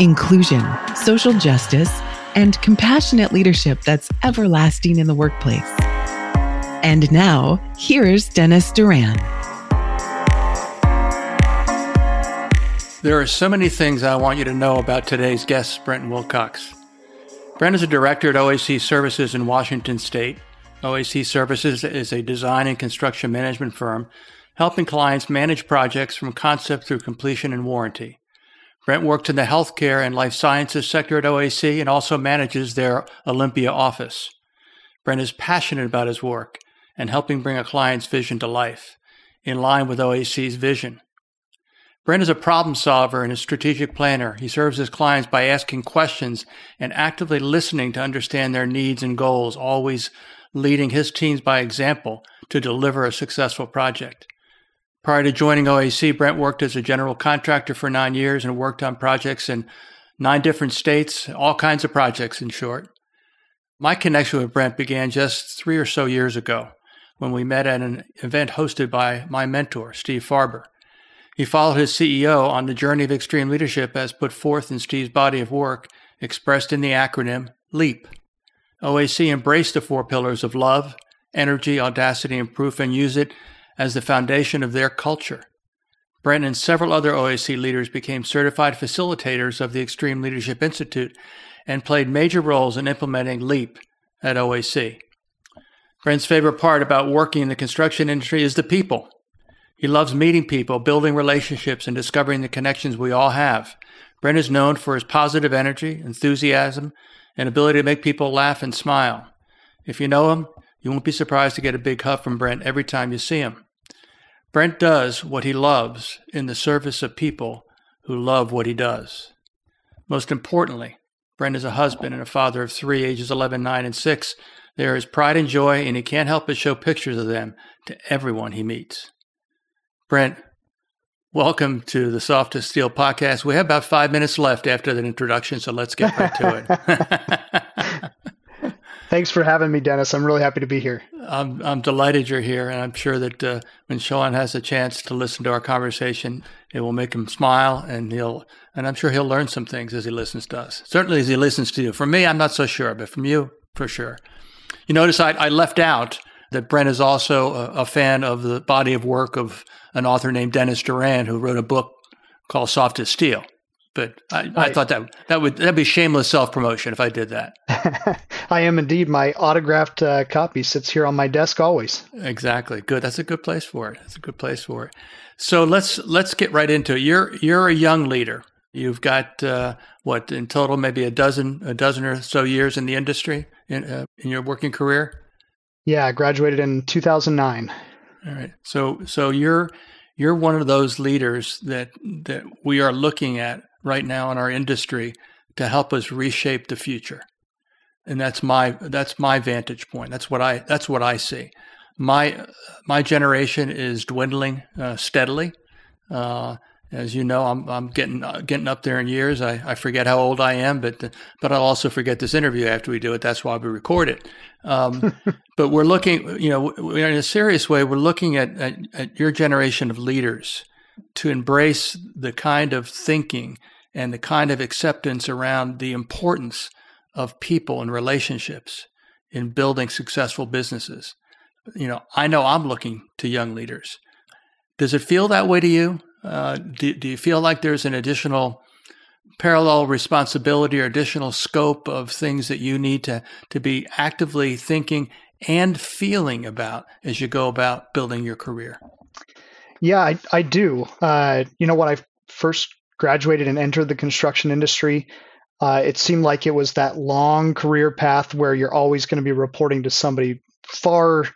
inclusion, social justice, and compassionate leadership that's everlasting in the workplace. And now, here's Dennis Doran. There are so many things I want you to know about today's guest, Brenton Wilcox. Brent is a director at OAC Services in Washington State. OAC Services is a design and construction management firm helping clients manage projects from concept through completion and warranty. Brent worked in the healthcare and life sciences sector at OAC and also manages their Olympia office. Brent is passionate about his work and helping bring a client's vision to life, in line with OAC's vision. Brent is a problem solver and a strategic planner. He serves his clients by asking questions and actively listening to understand their needs and goals, always leading his teams by example to deliver a successful project. Prior to joining OAC, Brent worked as a general contractor for nine years and worked on projects in nine different states, all kinds of projects, in short. My connection with Brent began just three or so years ago when we met at an event hosted by my mentor, Steve Farber. He followed his CEO on the journey of extreme leadership as put forth in Steve's body of work, expressed in the acronym LEAP. OAC embraced the four pillars of love, energy, audacity, and proof and use it as the foundation of their culture. Brent and several other OAC leaders became certified facilitators of the Extreme Leadership Institute and played major roles in implementing LEAP at OAC. Brent's favorite part about working in the construction industry is the people. He loves meeting people, building relationships, and discovering the connections we all have. Brent is known for his positive energy, enthusiasm, and ability to make people laugh and smile. If you know him, you won't be surprised to get a big hug from Brent every time you see him. Brent does what he loves in the service of people who love what he does. Most importantly, Brent is a husband and a father of three, ages 11, 9, and 6. There is pride and joy, and he can't help but show pictures of them to everyone he meets. Brent, welcome to the Soft as Steel podcast. We have about five minutes left after that introduction, so let's get right to it. Thanks for having me, Dennis. I'm really happy to be here. I'm, I'm delighted you're here, and I'm sure that uh, when Sean has a chance to listen to our conversation, it will make him smile, and he'll and I'm sure he'll learn some things as he listens to us. Certainly, as he listens to you. For me, I'm not so sure, but from you, for sure. You notice I, I left out that Brent is also a, a fan of the body of work of an author named Dennis Doran, who wrote a book called Soft as Steel. But I, I, thought that that would that'd be shameless self promotion if I did that. I am indeed. My autographed uh, copy sits here on my desk always. Exactly. Good. That's a good place for it. That's a good place for it. So let's let's get right into it. You're you're a young leader. You've got uh, what in total maybe a dozen a dozen or so years in the industry in uh, in your working career. Yeah, I graduated in 2009. All right. So so you're you're one of those leaders that that we are looking at right now in our industry to help us reshape the future. And that's my that's my vantage point. That's what I that's what I see. My my generation is dwindling uh, steadily. Uh, as you know, I'm I'm getting uh, getting up there in years. I, I forget how old I am, but but I'll also forget this interview after we do it. That's why we record it. Um, but we're looking, you know, we're in a serious way. We're looking at, at, at your generation of leaders to embrace the kind of thinking and the kind of acceptance around the importance of people and relationships in building successful businesses. You know, I know I'm looking to young leaders. Does it feel that way to you? Uh, do, do you feel like there's an additional parallel responsibility or additional scope of things that you need to, to be actively thinking and feeling about as you go about building your career? Yeah, I, I do. Uh, you know, when I first graduated and entered the construction industry, uh, it seemed like it was that long career path where you're always going to be reporting to somebody far,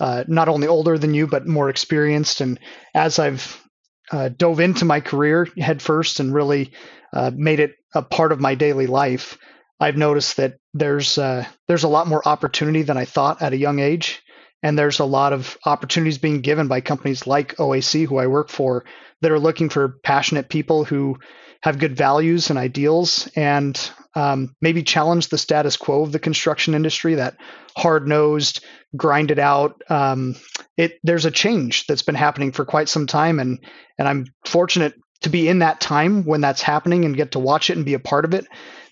uh, not only older than you, but more experienced. And as I've uh, dove into my career headfirst and really uh, made it a part of my daily life, I've noticed that there's uh, there's a lot more opportunity than I thought at a young age, and there's a lot of opportunities being given by companies like OAC, who I work for, that are looking for passionate people who have good values and ideals, and um, maybe challenge the status quo of the construction industry, that hard nosed, grinded out. Um, it there's a change that's been happening for quite some time, and and I'm fortunate to be in that time when that's happening and get to watch it and be a part of it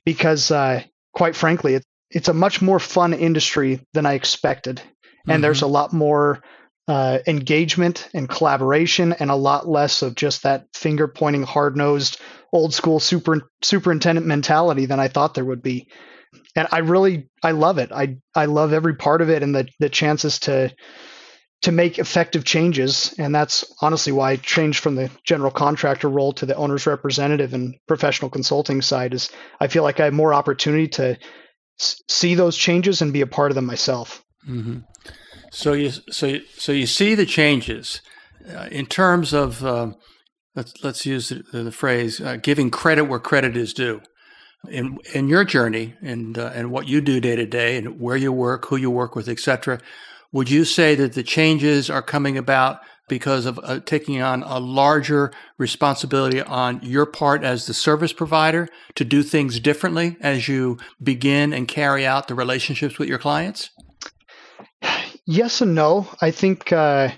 because uh, quite frankly, it, it's a much more fun industry than I expected. And mm-hmm. there's a lot more uh, engagement and collaboration and a lot less of just that finger pointing, hard nosed, old school super, superintendent mentality than I thought there would be. And I really, I love it. I, I love every part of it and the, the chances to, to make effective changes. And that's honestly why I changed from the general contractor role to the owner's representative and professional consulting side is I feel like I have more opportunity to s- see those changes and be a part of them myself. Mm-hmm. So you so you, so you see the changes uh, in terms of uh, let's let's use the, the phrase uh, giving credit where credit is due. In in your journey and uh, and what you do day to day and where you work, who you work with, etc. Would you say that the changes are coming about because of uh, taking on a larger responsibility on your part as the service provider to do things differently as you begin and carry out the relationships with your clients? Yes and no. I think uh,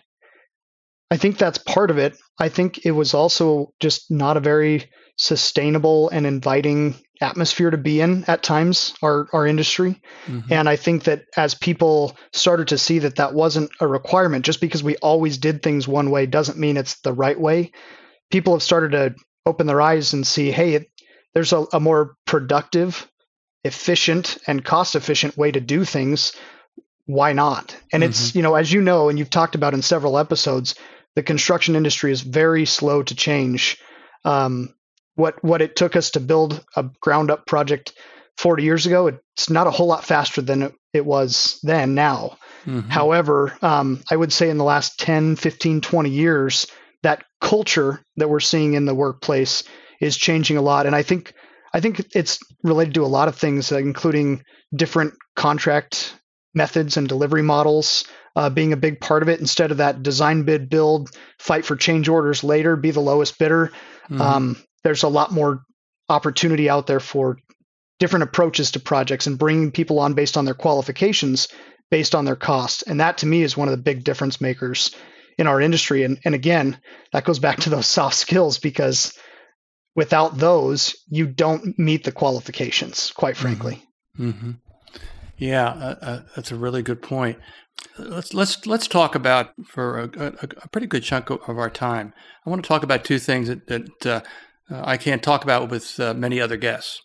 I think that's part of it. I think it was also just not a very sustainable and inviting atmosphere to be in at times our our industry mm-hmm. and i think that as people started to see that that wasn't a requirement just because we always did things one way doesn't mean it's the right way people have started to open their eyes and see hey it, there's a, a more productive efficient and cost efficient way to do things why not and mm-hmm. it's you know as you know and you've talked about in several episodes the construction industry is very slow to change um, what what it took us to build a ground up project 40 years ago it's not a whole lot faster than it, was then now mm-hmm. however um, i would say in the last 10 15 20 years that culture that we're seeing in the workplace is changing a lot and i think i think it's related to a lot of things uh, including different contract methods and delivery models uh, being a big part of it instead of that design bid build fight for change orders later be the lowest bidder mm-hmm. um, there's a lot more opportunity out there for different approaches to projects and bringing people on based on their qualifications, based on their cost. And that to me is one of the big difference makers in our industry. And, and again, that goes back to those soft skills because without those, you don't meet the qualifications, quite mm-hmm. frankly. Mm-hmm. Yeah, uh, uh, that's a really good point. Let's let's let's talk about for a, a, a, pretty good chunk of our time. I want to talk about two things that, that uh, I can't talk about with uh, many other guests.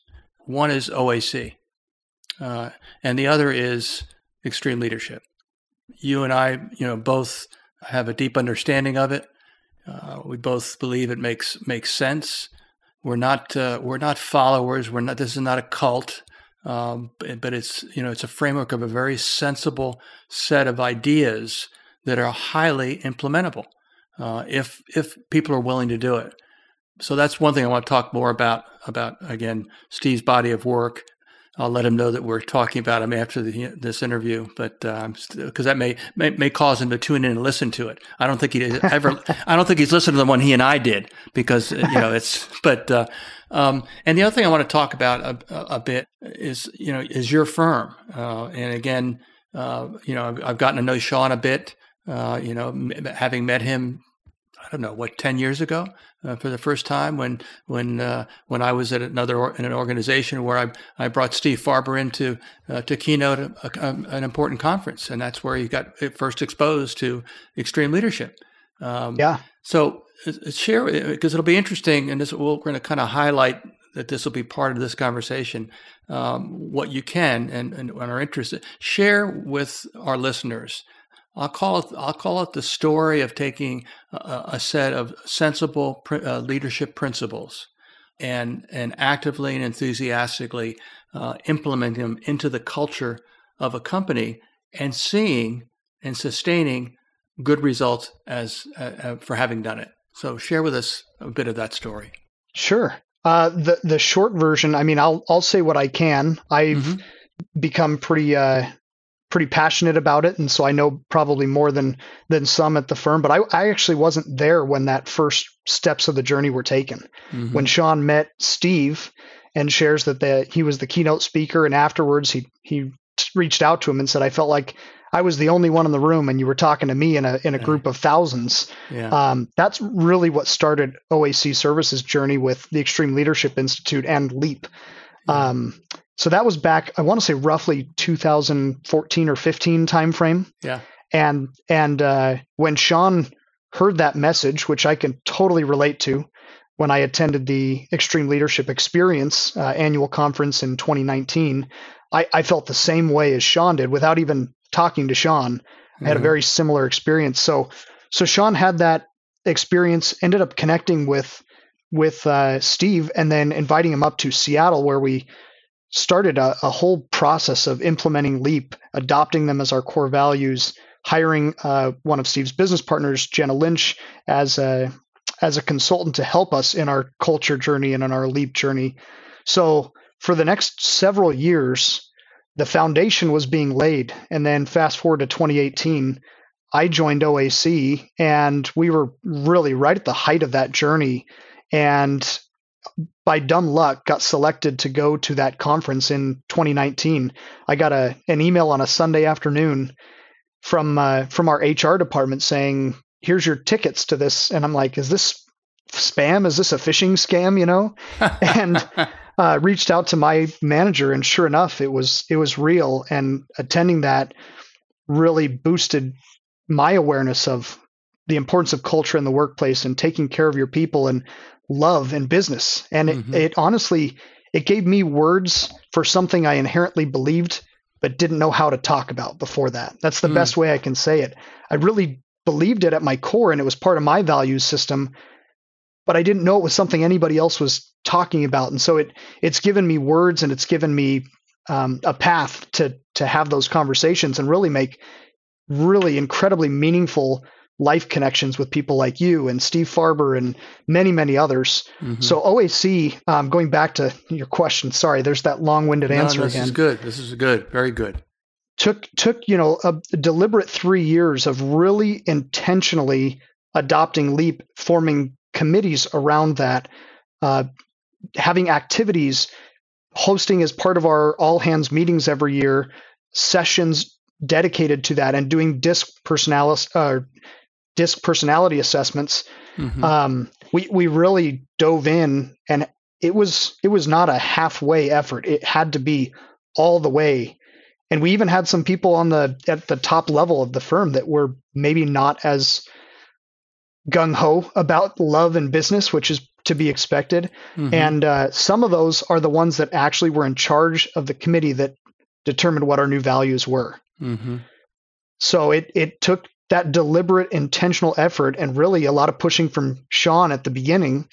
One is OAC, uh, and the other is extreme leadership. You and I, you know, both have a deep understanding of it. Uh, we both believe it makes makes sense. We're not we're not followers. We're not. This is not a cult. Um, but, it's you know it's a framework of a very sensible set of ideas that are highly implementable uh, if if people are willing to do it so that's one thing I want to talk more about. About again, Steve's body of work. I'll let him know that we're talking about him after the, this interview, but because uh, that may, may, may cause him to tune in and listen to it. I don't think he ever. I don't think he's listened to the one he and I did because uh, you know it's. But uh, um, and the other thing I want to talk about a, a bit is you know is your firm, uh, and again, uh, you know I've, I've, gotten to know Sean a bit. Uh, you know, having met him I don't know what ten years ago uh, for the first time when when uh, when I was at another or, in an organization where I I brought Steve Farber in to uh, to keynote a, a, an important conference, and that's where he got first exposed to extreme leadership. Um, yeah. So uh, uh, share because it'll be interesting, and this we're going to kind of highlight that this will be part of this conversation. Um, what you can and, and are interested share with our listeners I'll call it. I'll call it the story of taking a, a set of sensible pr- uh, leadership principles and and actively and enthusiastically uh, implementing them into the culture of a company and seeing and sustaining good results as uh, uh for having done it. So share with us a bit of that story. Sure. Uh, the the short version. I mean, I'll I'll say what I can. I've mm-hmm. become pretty uh, pretty passionate about it, and so I know probably more than than some at the firm. But I I actually wasn't there when that first steps of the journey were taken. Mm-hmm. When Sean met Steve and shares that the, he was the keynote speaker, and afterwards he he reached out to him and said, "I felt like I was the only one in the room, and you were talking to me in a in a group of thousands." Yeah. Um, that's really what started OAC Services' journey with the Extreme Leadership Institute and Leap. Um, so that was back, I want to say, roughly 2014 or 15 timeframe. Yeah. And and uh, when Sean heard that message, which I can totally relate to, when I attended the Extreme Leadership Experience uh, annual conference in 2019, I, I, felt the same way as Sean did without even talking to Sean. Mm-hmm. I had a mm-hmm. very similar experience. So, so Sean had that experience, ended up connecting with with uh, Steve, and then inviting him up to Seattle, where we started a, a, whole process of implementing Leap, adopting them as our core values, hiring uh, one of Steve's business partners, Jenna Lynch, as a as a consultant to help us in our culture journey and in our leap journey. So for the next several years, the foundation was being laid. And then fast forward to 2018, I joined OAC and we were really right at the height of that journey. And by dumb luck, got selected to go to that conference in 2019. I got a an email on a Sunday afternoon from uh, from our HR department saying here's your tickets to this. And i'm like is this spam? Is this a phishing scam you know? And uh, reached out to my manager and sure enough it was it was real. And attending that really boosted my awareness of the importance of culture in the workplace and taking care of your people and love and business and mm-hmm. it, it honestly it gave me words for something i inherently believed but didn't know how to talk about before that that's the mm. best way i can say it i really believed it at my core and it was part of my value system but I didn't know it was something anybody else was talking about and so it it's given me words and it's given me um, a path to to have those conversations and really make really incredibly meaningful life connections with people like you and Steve Farber and many, many others. Mm-hmm. So OAC, um, going back to your question, sorry, there's that long-winded no, answer this again. This is good. This is good. Very good took took you know a deliberate three years of really intentionally adopting leap forming committees around that uh, having activities hosting as part of our all hands meetings every year sessions dedicated to that and doing disc personality uh, disc personality assessments mm-hmm. um, we we really dove in and it was it was not a halfway effort it had to be all the way and we even had some people on the at the top level of the firm that were maybe not as gung ho about love and business, which is to be expected. Mm-hmm. And uh, some of those are the ones that actually were in charge of the committee that determined what our new values were. Mm-hmm. So it it took that deliberate, intentional effort, and really a lot of pushing from Sean at the beginning,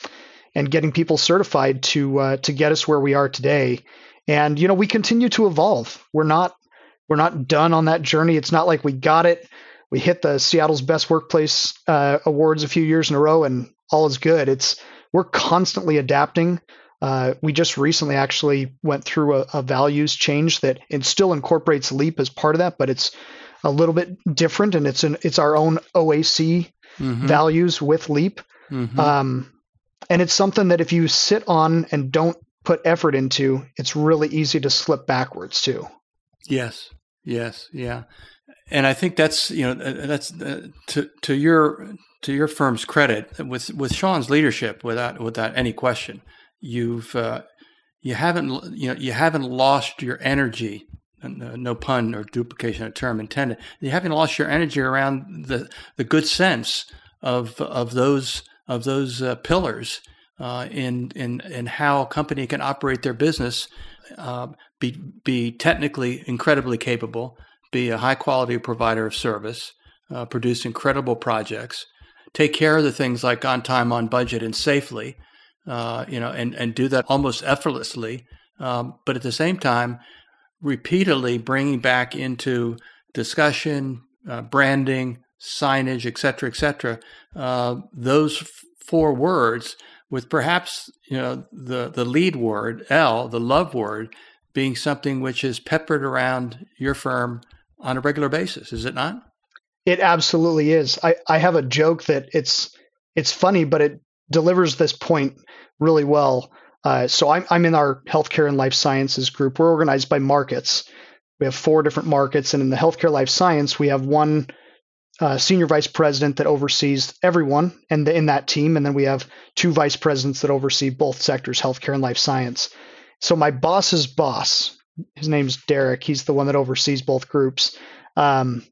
and getting people certified to uh, to get us where we are today. And you know, we continue to evolve. We're not we're not done on that journey. It's not like we got it. We hit the Seattle's Best Workplace uh, awards a few years in a row, and all is good. It's we're constantly adapting. Uh, we just recently actually went through a, a, values change that it still incorporates Leap as part of that, but it's a little bit different, and it's an it's our own OAC mm-hmm. values with Leap. Mm-hmm. Um, and it's something that if you sit on and don't put effort into, it's really easy to slip backwards too. Yes, Yes, yeah, and I think that's you know uh, that's uh, to to your to your firm's credit with with Sean's leadership without without any question. You've uh, you haven't you know you haven't lost your energy. No pun or duplication of term intended. You haven't lost your energy around the the good sense of of those of those uh, pillars uh, in in in how a company can operate their business uh, be be technically incredibly capable, be a high quality provider of service, uh, produce incredible projects, take care of the things like on time, on budget, and safely, uh, you know, and and do that almost effortlessly. Um, but at the same time, repeatedly bringing back into discussion, uh, branding, signage, et cetera, et cetera, uh, those f- four words with perhaps you know the the lead word L, the love word, being something which is peppered around your firm on a regular basis, is it not? It absolutely is. I, I have a joke that it's it's funny, but it delivers this point really well. Uh, so I'm I'm in our healthcare and life sciences group. We're organized by markets. We have four different markets, and in the healthcare life science, we have one uh, senior vice president that oversees everyone and in that team, and then we have two vice presidents that oversee both sectors, healthcare and life science. So my boss's boss, his name's Derek. He's the one that oversees both groups. Um,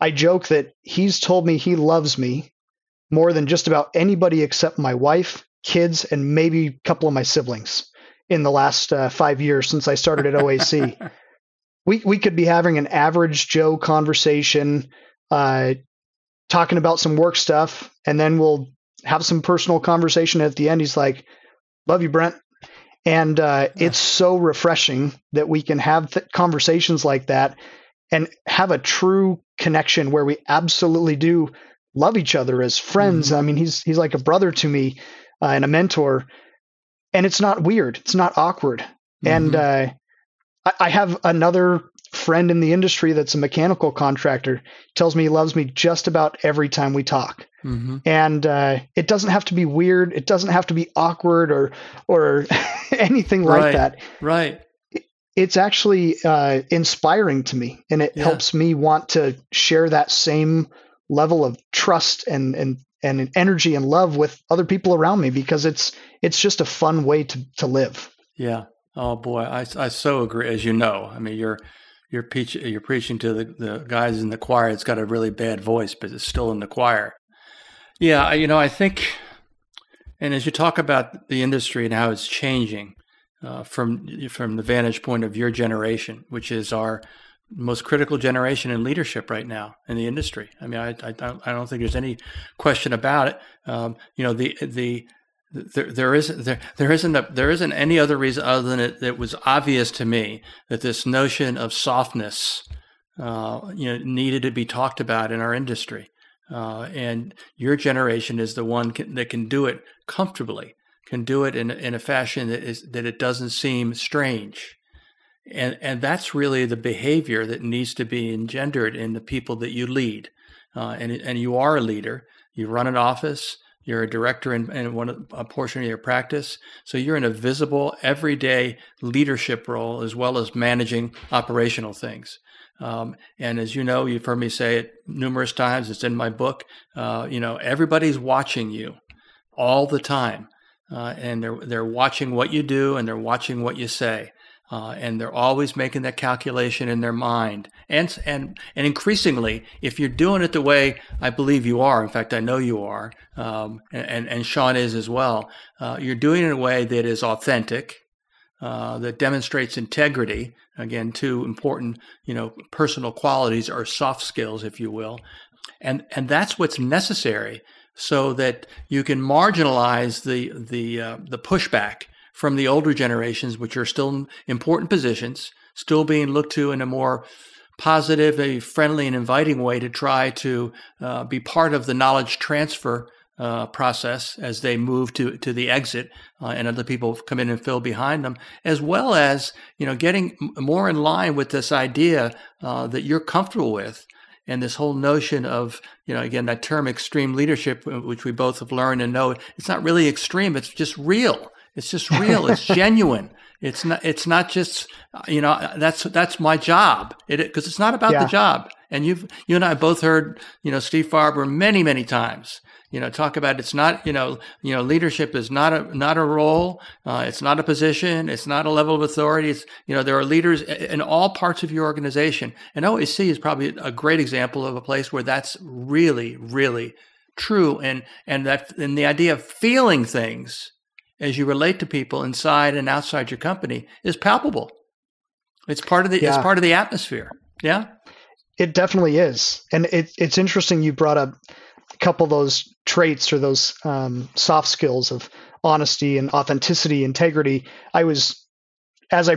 I joke that he's told me he loves me more than just about anybody except my wife, kids, and maybe a couple of my siblings in the last uh, five years since I started at OAC. we we could be having an average Joe conversation uh, talking about some work stuff, and then we'll have some personal conversation at the end. He's like, "Love you, Brent," and uh, yeah. it's so refreshing that we can have th- conversations like that and have a true connection where we absolutely do love each other as friends. Mm-hmm. I mean, he's he's like a brother to me uh, and a mentor, and it's not weird. It's not awkward. Mm-hmm. And uh, I, I have another friend in the industry that's a mechanical contractor tells me he loves me just about every time we talk. Mm-hmm. And uh, it doesn't have to be weird. It doesn't have to be awkward or or anything like right. that. Right. It's actually uh, inspiring to me, and it yeah. helps me want to share that same level of trust and and and energy and love with other people around me because it's it's just a fun way to to live. Yeah. Oh boy, I I so agree. As you know, I mean, you're you're, preach, you're preaching to the, the guys in the choir. It's got a really bad voice, but it's still in the choir. Yeah, you know, I think, and as you talk about the industry and how it's changing uh, from from the vantage point of your generation, which is our most critical generation in leadership right now in the industry. I mean, I, I, I don't think there's any question about it. Um, you know, the the there, there isn't there, there isn't a, there isn't any other reason other than it, it was obvious to me that this notion of softness, uh, you know, needed to be talked about in our industry. Uh, and your generation is the one can, that can do it comfortably, can do it in, in a fashion that is that it doesn't seem strange. And, and that's really the behavior that needs to be engendered in the people that you lead. Uh, and, and you are a leader. You run an office. You're a director in, in one a portion of your practice, so you're in a visible, everyday leadership role as well as managing operational things. Um, and as you know, you've heard me say it numerous times. It's in my book. Uh, you know, everybody's watching you all the time, uh, and they're they're watching what you do and they're watching what you say. Uh, and they're always making that calculation in their mind. And, and, and increasingly, if you're doing it the way I believe you are, in fact, I know you are, um, and, and Sean is as well, uh, you're doing it in a way that is authentic, uh, that demonstrates integrity. Again, two important, you know, personal qualities or soft skills, if you will. And, and that's what's necessary so that you can marginalize the, the, uh, the pushback from the older generations, which are still important positions, still being looked to in a more positive, a friendly, and inviting way to try to uh, be part of the knowledge transfer uh, process as they move to to the exit, uh, and other people come in and fill behind them, as well as you know getting more in line with this idea uh, that you're comfortable with, and this whole notion of you know again that term extreme leadership, which we both have learned and know, it's not really extreme; it's just real. It's just real. It's genuine. It's not. It's not just you know. That's that's my job. It because it's not about yeah. the job. And you've you and I both heard you know Steve Farber many many times. You know, talk about it's not you know you know leadership is not a not a role. Uh, it's not a position. It's not a level of authority. It's you know there are leaders in all parts of your organization. And OAC is probably a great example of a place where that's really really true. And and that and the idea of feeling things as you relate to people inside and outside your company is palpable. It's part of the yeah. it's part of the atmosphere. Yeah. It definitely is. And it, it's interesting you brought up a couple of those traits or those um, soft skills of honesty and authenticity, integrity. I was, as I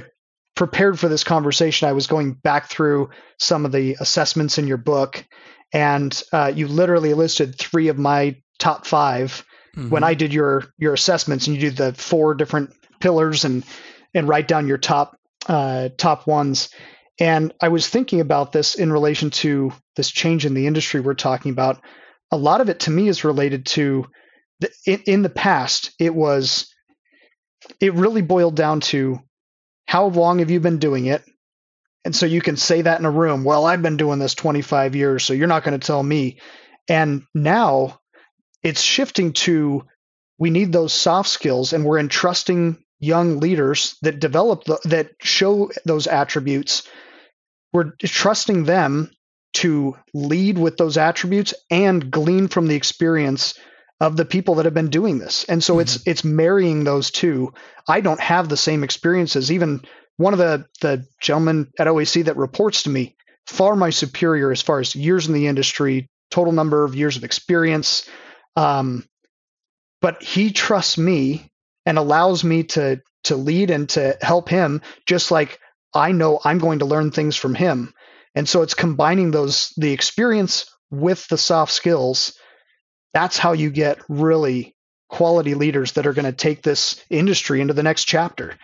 prepared for this conversation, I was going back through some of the assessments in your book, and uh, you literally listed three of my top five mm-hmm. when I did your your assessments and you do the four different pillars and and write down your top uh, top ones. And I was thinking about this in relation to this change in the industry we're talking about. A lot of it to me is related to the, in, in the past. It was it really boiled down to how long have you been doing it and so you can say that in a room, well, I've been doing this 25 years, so you're not going to tell me. And now it's shifting to we need those soft skills and we're entrusting young leaders that develop the, that show those attributes. We're trusting them to lead with those attributes and glean from the experience of the people that have been doing this. And so mm-hmm. it's it's marrying those two. I don't have the same experiences even one of the the gentlemen at OAC that reports to me, far my superior as far as years in the industry, total number of years of experience. Um, but he trusts me and allows me to to lead and to help him, just like I know I'm going to learn things from him. And so it's combining those the experience with the soft skills. That's how you get really quality leaders that are going to take this industry into the next chapter.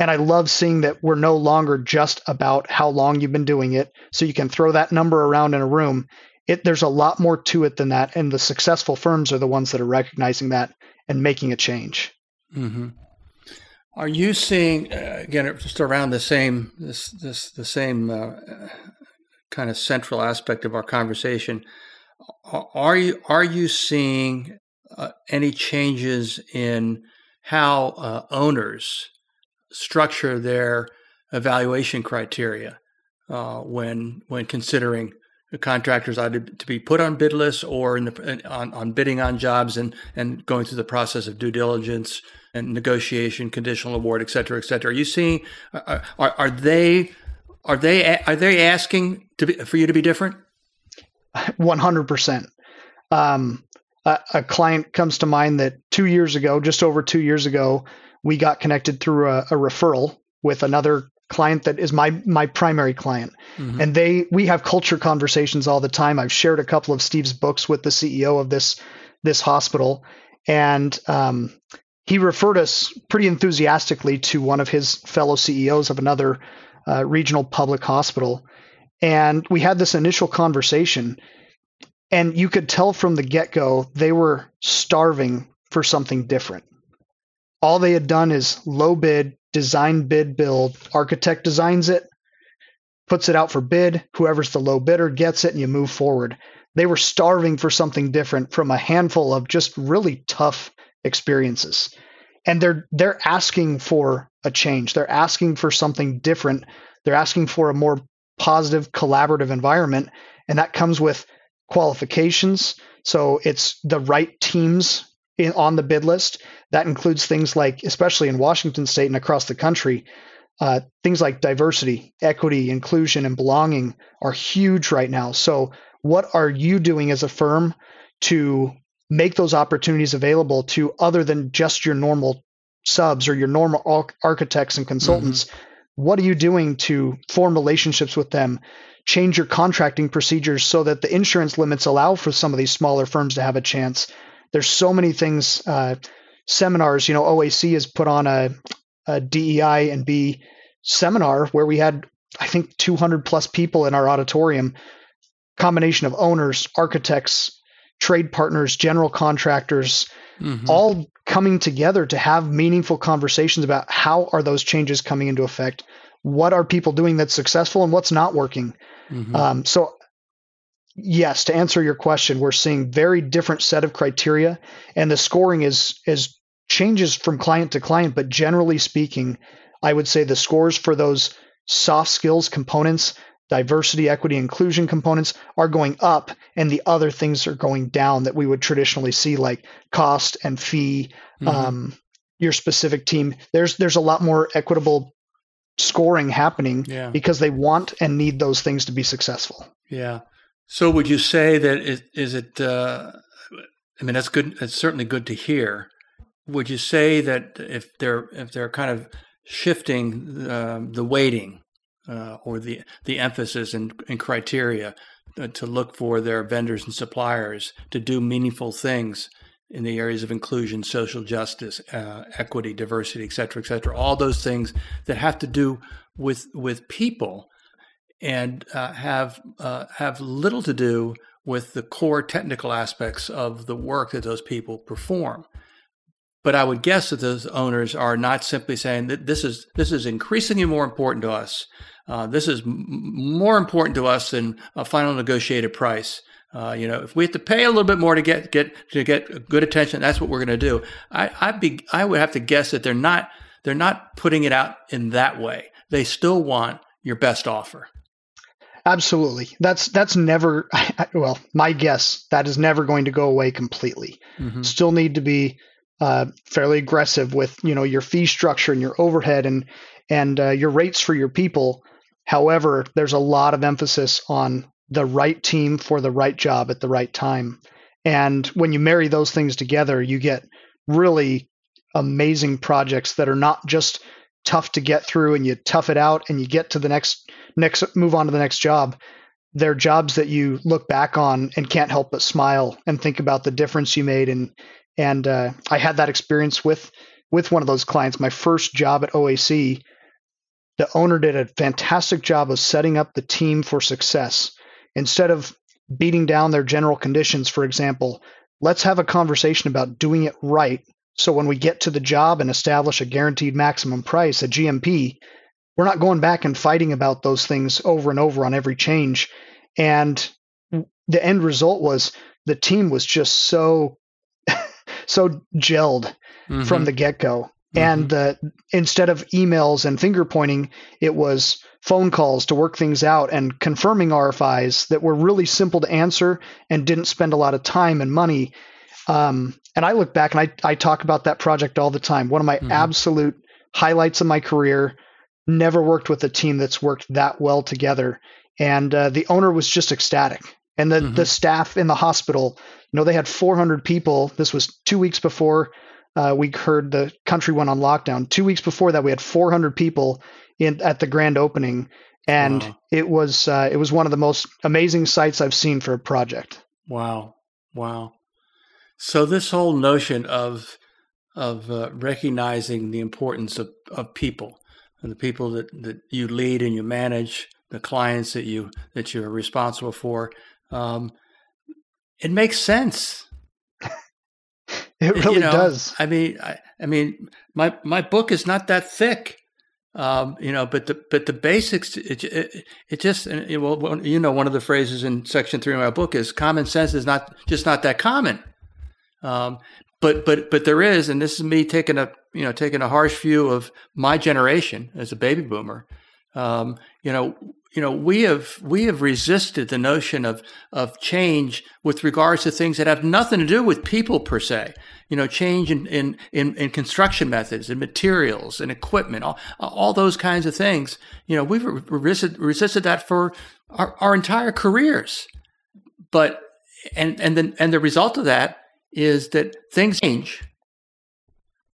And I love seeing that we're no longer just about how long you've been doing it. So you can throw that number around in a room. It, there's a lot more to it than that. And the successful firms are the ones that are recognizing that and making a change. Mm-hmm. Are you seeing uh, again just around the same this this the same uh, kind of central aspect of our conversation? Are you are you seeing uh, any changes in how uh, owners structure their evaluation criteria uh, when when considering contractors either to be put on bid lists or in the on, on bidding on jobs and and going through the process of due diligence and negotiation, conditional award, et cetera, et cetera. Are you seeing are are, are they are they are they asking to be for you to be different? One hundred percent. Um, a client comes to mind that two years ago, just over two years ago, we got connected through a, a referral with another client that is my my primary client. Mm-hmm. and they we have culture conversations all the time. I've shared a couple of steve's books with the ceo of this this hospital. And um, he referred us pretty enthusiastically to one of his fellow ceos of another uh, regional public hospital. And we had this initial conversation. And you could tell from the get-go they were starving for something different. All they had done is low bid, design, bid, build. Architect designs it, puts it out for bid. Whoever's the low bidder gets it, and you move forward. They were starving for something different from a handful of just really tough experiences. And they're they're asking for a change. They're asking for something different. They're asking for a more positive, collaborative environment. And that comes with qualifications. So it's the right teams in, on the bid list. That includes things like, especially in Washington state and across the country, uh, things like diversity, equity, inclusion, and belonging are huge right now. So, what are you doing as a firm to make those opportunities available to other than just your normal subs or your normal architects and consultants? Mm-hmm. What are you doing to form relationships with them? Change your contracting procedures so that the insurance limits allow for some of these smaller firms to have a chance there's so many things. Uh, seminars, you know, OAC has put on a, a DEI and B seminar where we had, I think, 200 plus people in our auditorium. Combination of owners, architects, trade partners, general contractors, mm-hmm. all coming together to have meaningful conversations about how are those changes coming into effect what are people doing that's successful and what's not working mm-hmm. um, so yes, to answer your question, we're seeing very different set of criteria, and the scoring is is changes from client to client. But generally speaking, I would say the scores for those soft skills components, diversity, equity, inclusion components are going up, and the other things are going down that we would traditionally see, like cost and fee. Mm-hmm. Um, your specific team. There's there's a lot more equitable scoring happening yeah. because they want and need those things to be successful. Yeah. So, would you say that it, is it? Uh, I mean, that's good. It's certainly good to hear. Would you say that if they're if they're kind of shifting uh, the weighting uh, or the the emphasis and, and criteria uh, to look for their vendors and suppliers to do meaningful things in the areas of inclusion, social justice, uh, equity, diversity, et cetera, et cetera. All those things that have to do with with people and uh, have uh, have little to do with the core technical aspects of the work that those people perform. But I would guess that those owners are not simply saying that this is this is increasingly more important to us. Uh, this is m- more important to us than a final negotiated price. Uh, you know, if we have to pay a little bit more to get get to get good attention, that's what we're going to do. I I'd be I would have to guess that they're not they're not putting it out in that way. They still want your best offer. Absolutely. That's that's never well, my guess that is never going to go away completely. Mm-hmm. Still need to be uh, fairly aggressive with you know your fee structure and your overhead and and uh, your rates for your people. However, there's a lot of emphasis on the right team for the right job at the right time. And when you marry those things together, you get really amazing projects that are not just tough to get through and you tough it out and you get to the next next move on to the next job. They're jobs that you look back on and can't help but smile and think about the difference you made. And and uh, I had that experience with with one of those clients. My first job at OAC, the owner did a fantastic job of setting up the team for success Instead of beating down their general conditions, for example, let's have a conversation about doing it right. So when we get to the job and establish a guaranteed maximum price, a GMP, we're not going back and fighting about those things over and over on every change. And the end result was the team was just so so gelled mm-hmm. from the get-go. Mm-hmm. And the instead of emails and finger pointing, it was phone calls to work things out and confirming RFIs that were really simple to answer and didn't spend a lot of time and money. Um, and I look back and I, I talk about that project all the time. One of my mm-hmm. absolute highlights of my career. Never worked with a team that's worked that well together. And uh, the owner was just ecstatic. And the, mm-hmm. the staff in the hospital, you know, they had 400 people. This was two weeks before uh, we heard the country went on lockdown. Two weeks before that, we had 400 people in at the grand opening, and wow. it was uh, it was one of the most amazing sights I've seen for a project. Wow, wow! So this whole notion of of uh, recognizing the importance of, of people and the people that, that you lead and you manage, the clients that you that you're responsible for, um, it makes sense. it really you know, does. I mean, I, I mean, my my book is not that thick. Um, you know, but the but the basics, it, it, it just it, well, you know, one of the phrases in section three of my book is common sense is not just not that common. Um, but but but there is, and this is me taking a you know taking a harsh view of my generation as a baby boomer. Um, you know, you know, we have we have resisted the notion of of change with regards to things that have nothing to do with people per se you know, change in, in, in, in construction methods and materials and equipment, all, all those kinds of things. You know, we've resisted, resisted that for our, our entire careers. But, and, and, then, and the result of that is that things change,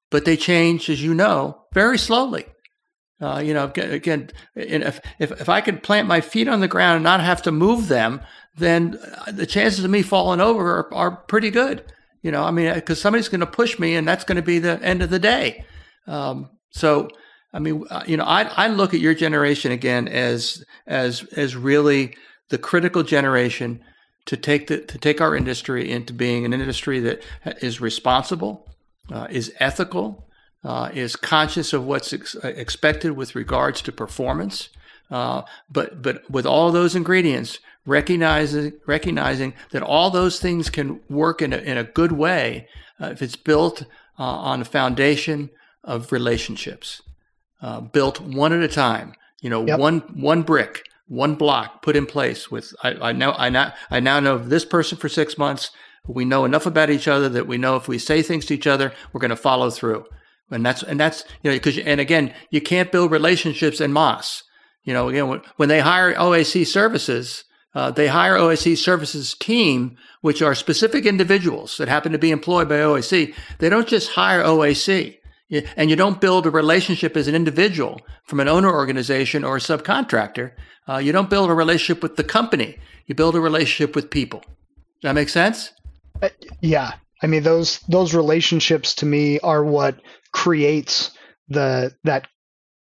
but they change, as you know, very slowly. Uh, you know, again, if, if, if I could plant my feet on the ground and not have to move them, then the chances of me falling over are, are pretty good. You know, I mean, because somebody's going to push me, and that's going to be the end of the day. Um, so, I mean, uh, you know, I, I look at your generation again as as as really the critical generation to take the to take our industry into being an industry that is responsible, uh, is ethical, uh, is conscious of what's ex- expected with regards to performance, uh, but but with all those ingredients, recognizing recognizing that all those things can work in a, in a good way uh, if it's built uh, on a foundation of relationships, uh, built one at a time. You know, yep. one one brick, one block put in place. With I, I know I now I now know this person for six months. We know enough about each other that we know if we say things to each other, we're going to follow through. And that's and that's you know because and again you can't build relationships in moss. You know, again, when they hire OAC services, uh, they hire OAC services team, which are specific individuals that happen to be employed by OAC. They don't just hire OAC. And you don't build a relationship as an individual from an owner organization or a subcontractor. Uh, you don't build a relationship with the company. You build a relationship with people. Does that make sense? Uh, yeah, I mean those those relationships to me are what creates the that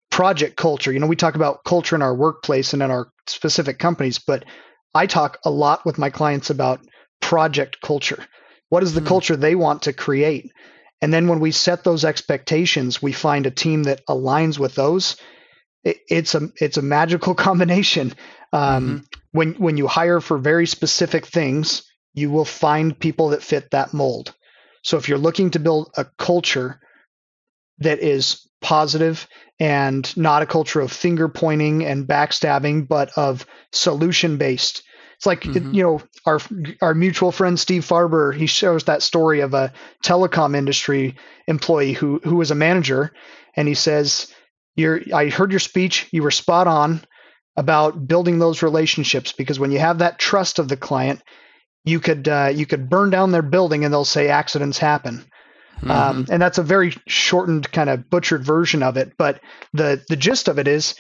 project culture. You know, we talk about culture in our workplace and in our specific companies, but I talk a lot with my clients about project culture. What is the mm-hmm. culture they want to create? And then when we set those expectations, we find a team that aligns with those. It, it's a it's a magical combination. Um, mm-hmm. When when you hire for very specific things, you will find people that fit that mold. So if you're looking to build a culture that is positive and not a culture of finger pointing and backstabbing, but of solution based. It's like mm-hmm. you know our our mutual friend Steve Farber. He shows that story of a telecom industry employee who who was a manager, and he says, "You're I heard your speech. You were spot on about building those relationships because when you have that trust of the client, you could uh, you could burn down their building and they'll say accidents happen." Mm-hmm. Um, and that's a very shortened, kind of butchered version of it. But the the gist of it is,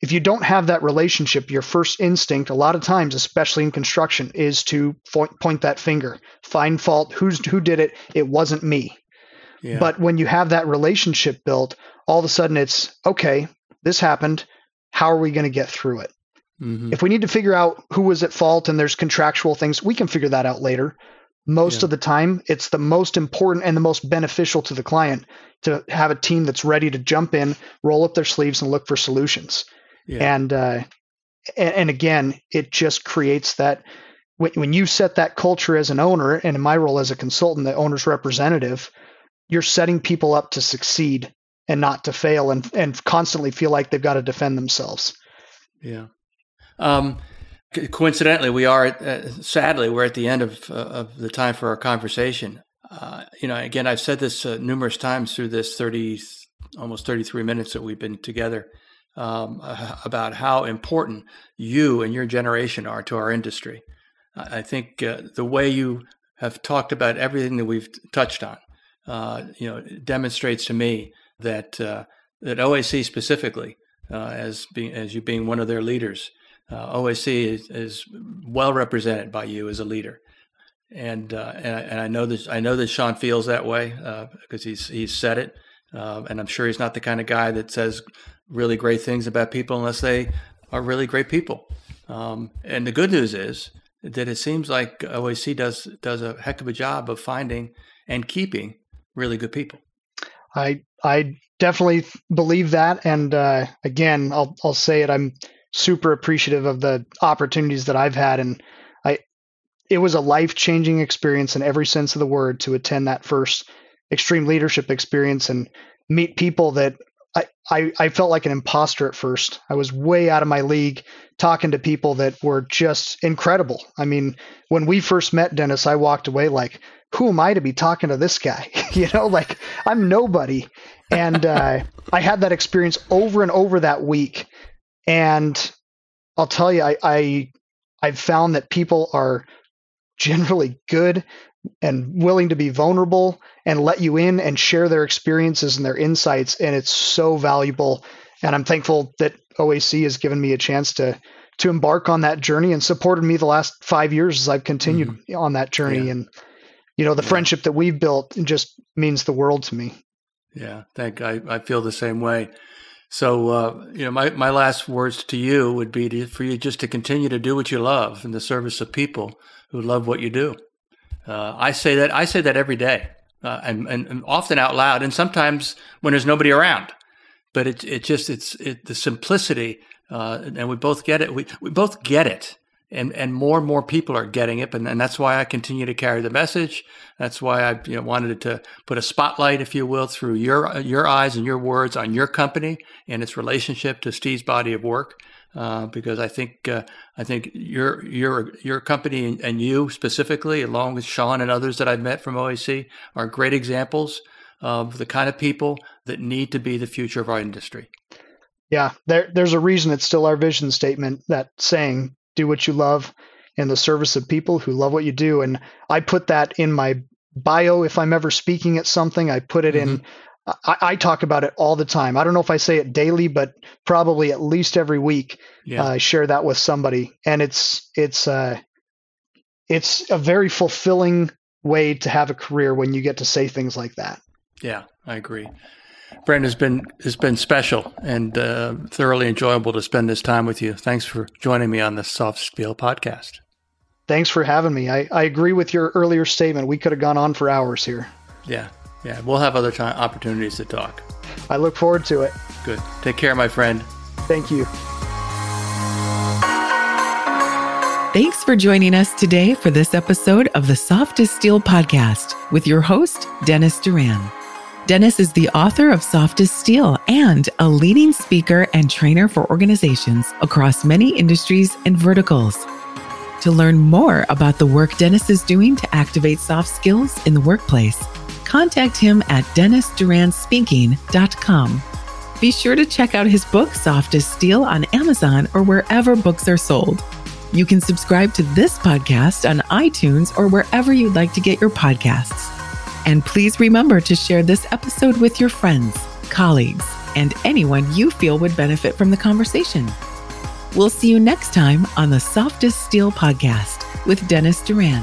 if you don't have that relationship, your first instinct, a lot of times, especially in construction, is to point, point that finger, find fault. Who's who did it? It wasn't me. Yeah. But when you have that relationship built, all of a sudden it's okay. This happened. How are we going to get through it? Mm-hmm. If we need to figure out who was at fault and there's contractual things, we can figure that out later most yeah. of the time it's the most important and the most beneficial to the client to have a team that's ready to jump in roll up their sleeves and look for solutions yeah. and uh, and, and, again it just creates that when, when you set that culture as an owner and in my role as a consultant the owner's representative you're setting people up to succeed and not to fail and and constantly feel like they've got to defend themselves yeah um, Coincidentally, we are uh, sadly we're at the end of uh, of the time for our conversation. Uh, you know, again, I've said this uh, numerous times through this thirty almost thirty three minutes that we've been together um, about how important you and your generation are to our industry. I think uh, the way you have talked about everything that we've touched on, uh, you know, demonstrates to me that that OAC specifically, as being as you being one of their leaders uh, OAC is, is, well represented by you as a leader, and uh, and, I, and, I, know that I know that Sean feels that way because uh, he's he's said it, uh, and I'm sure he's not the kind of guy that says really great things about people unless they are really great people. Um, and the good news is that it seems like OAC does does a heck of a job of finding and keeping really good people. I I definitely believe that, and uh, again, I'll I'll say it. I'm super appreciative of the opportunities that I've had and I it was a life-changing experience in every sense of the word to attend that first extreme leadership experience and meet people that I, I, I felt like an imposter at first. I was way out of my league talking to people that were just incredible. I mean, when we first met Dennis, I walked away like, who am I to be talking to this guy? you know, like I'm nobody. And uh, I had that experience over and over that week. And I'll tell you, I, I I've found that people are generally good and willing to be vulnerable and let you in and share their experiences and their insights. And it's so valuable. And I'm thankful that OAC has given me a chance to to embark on that journey and supported me the last five years as I've continued mm-hmm. on that journey. Yeah. And you know, the yeah. friendship that we've built just means the world to me. Yeah, thank I, I feel the same way. So, uh, you know, my, my last words to you would be to, for you just to continue to do what you love in the service of people who love what you do. Uh, I say that I say that every day, uh, and, and, often out loud, and sometimes when there's nobody around. But it it just it's it, the simplicity, uh, and we both get it. We we both get it and and more and more people are getting it, and, and that's why I continue to carry the message. That's why I you know, wanted to put a spotlight, if you will, through your your eyes and your words on your company and its relationship to Steve's body of work. Uh, because I think uh, I think your your your company and, and, you specifically, along with Sean and others that I've met from OAC, are great examples of the kind of people that need to be the future of our industry. Yeah, there, there's a reason it's still our vision statement that saying do what you love in the service of people who love what you do. And I put that in my bio. If I'm ever speaking at something, I put it mm-hmm. in. I, I, talk about it all the time. I don't know if I say it daily, but probably at least every week. Yeah. Uh, I share that with somebody, and it's it's uh, it's a very fulfilling way to have a career when you get to say things like that. Yeah, I agree. Brent has been has been special and uh, thoroughly enjoyable to spend this time with you. Thanks for joining me on the Soft as Steel podcast. Thanks for having me. I, I agree with your earlier statement. We could have gone on for hours here. Yeah, yeah. We'll have other time opportunities to talk. I look forward to it. Good. Take care, my friend. Thank you. Thanks for joining us today for this episode of the Soft as Steel podcast with your host, Dennis Doran. Dennis is the author of Soft as Steel and a leading speaker and trainer for organizations across many industries and verticals. To learn more about the work Dennis is doing to activate soft skills in the workplace, contact him at dennisdoranspeaking.com. Be sure to check out his book, Soft as Steel, on Amazon or wherever books are sold. You can subscribe to this podcast on iTunes or wherever you'd like to get your podcasts. And please remember to share this episode with your friends, colleagues, and anyone you feel would benefit from the conversation. We'll see you next time on the Soft as Steel podcast with Dennis Doran.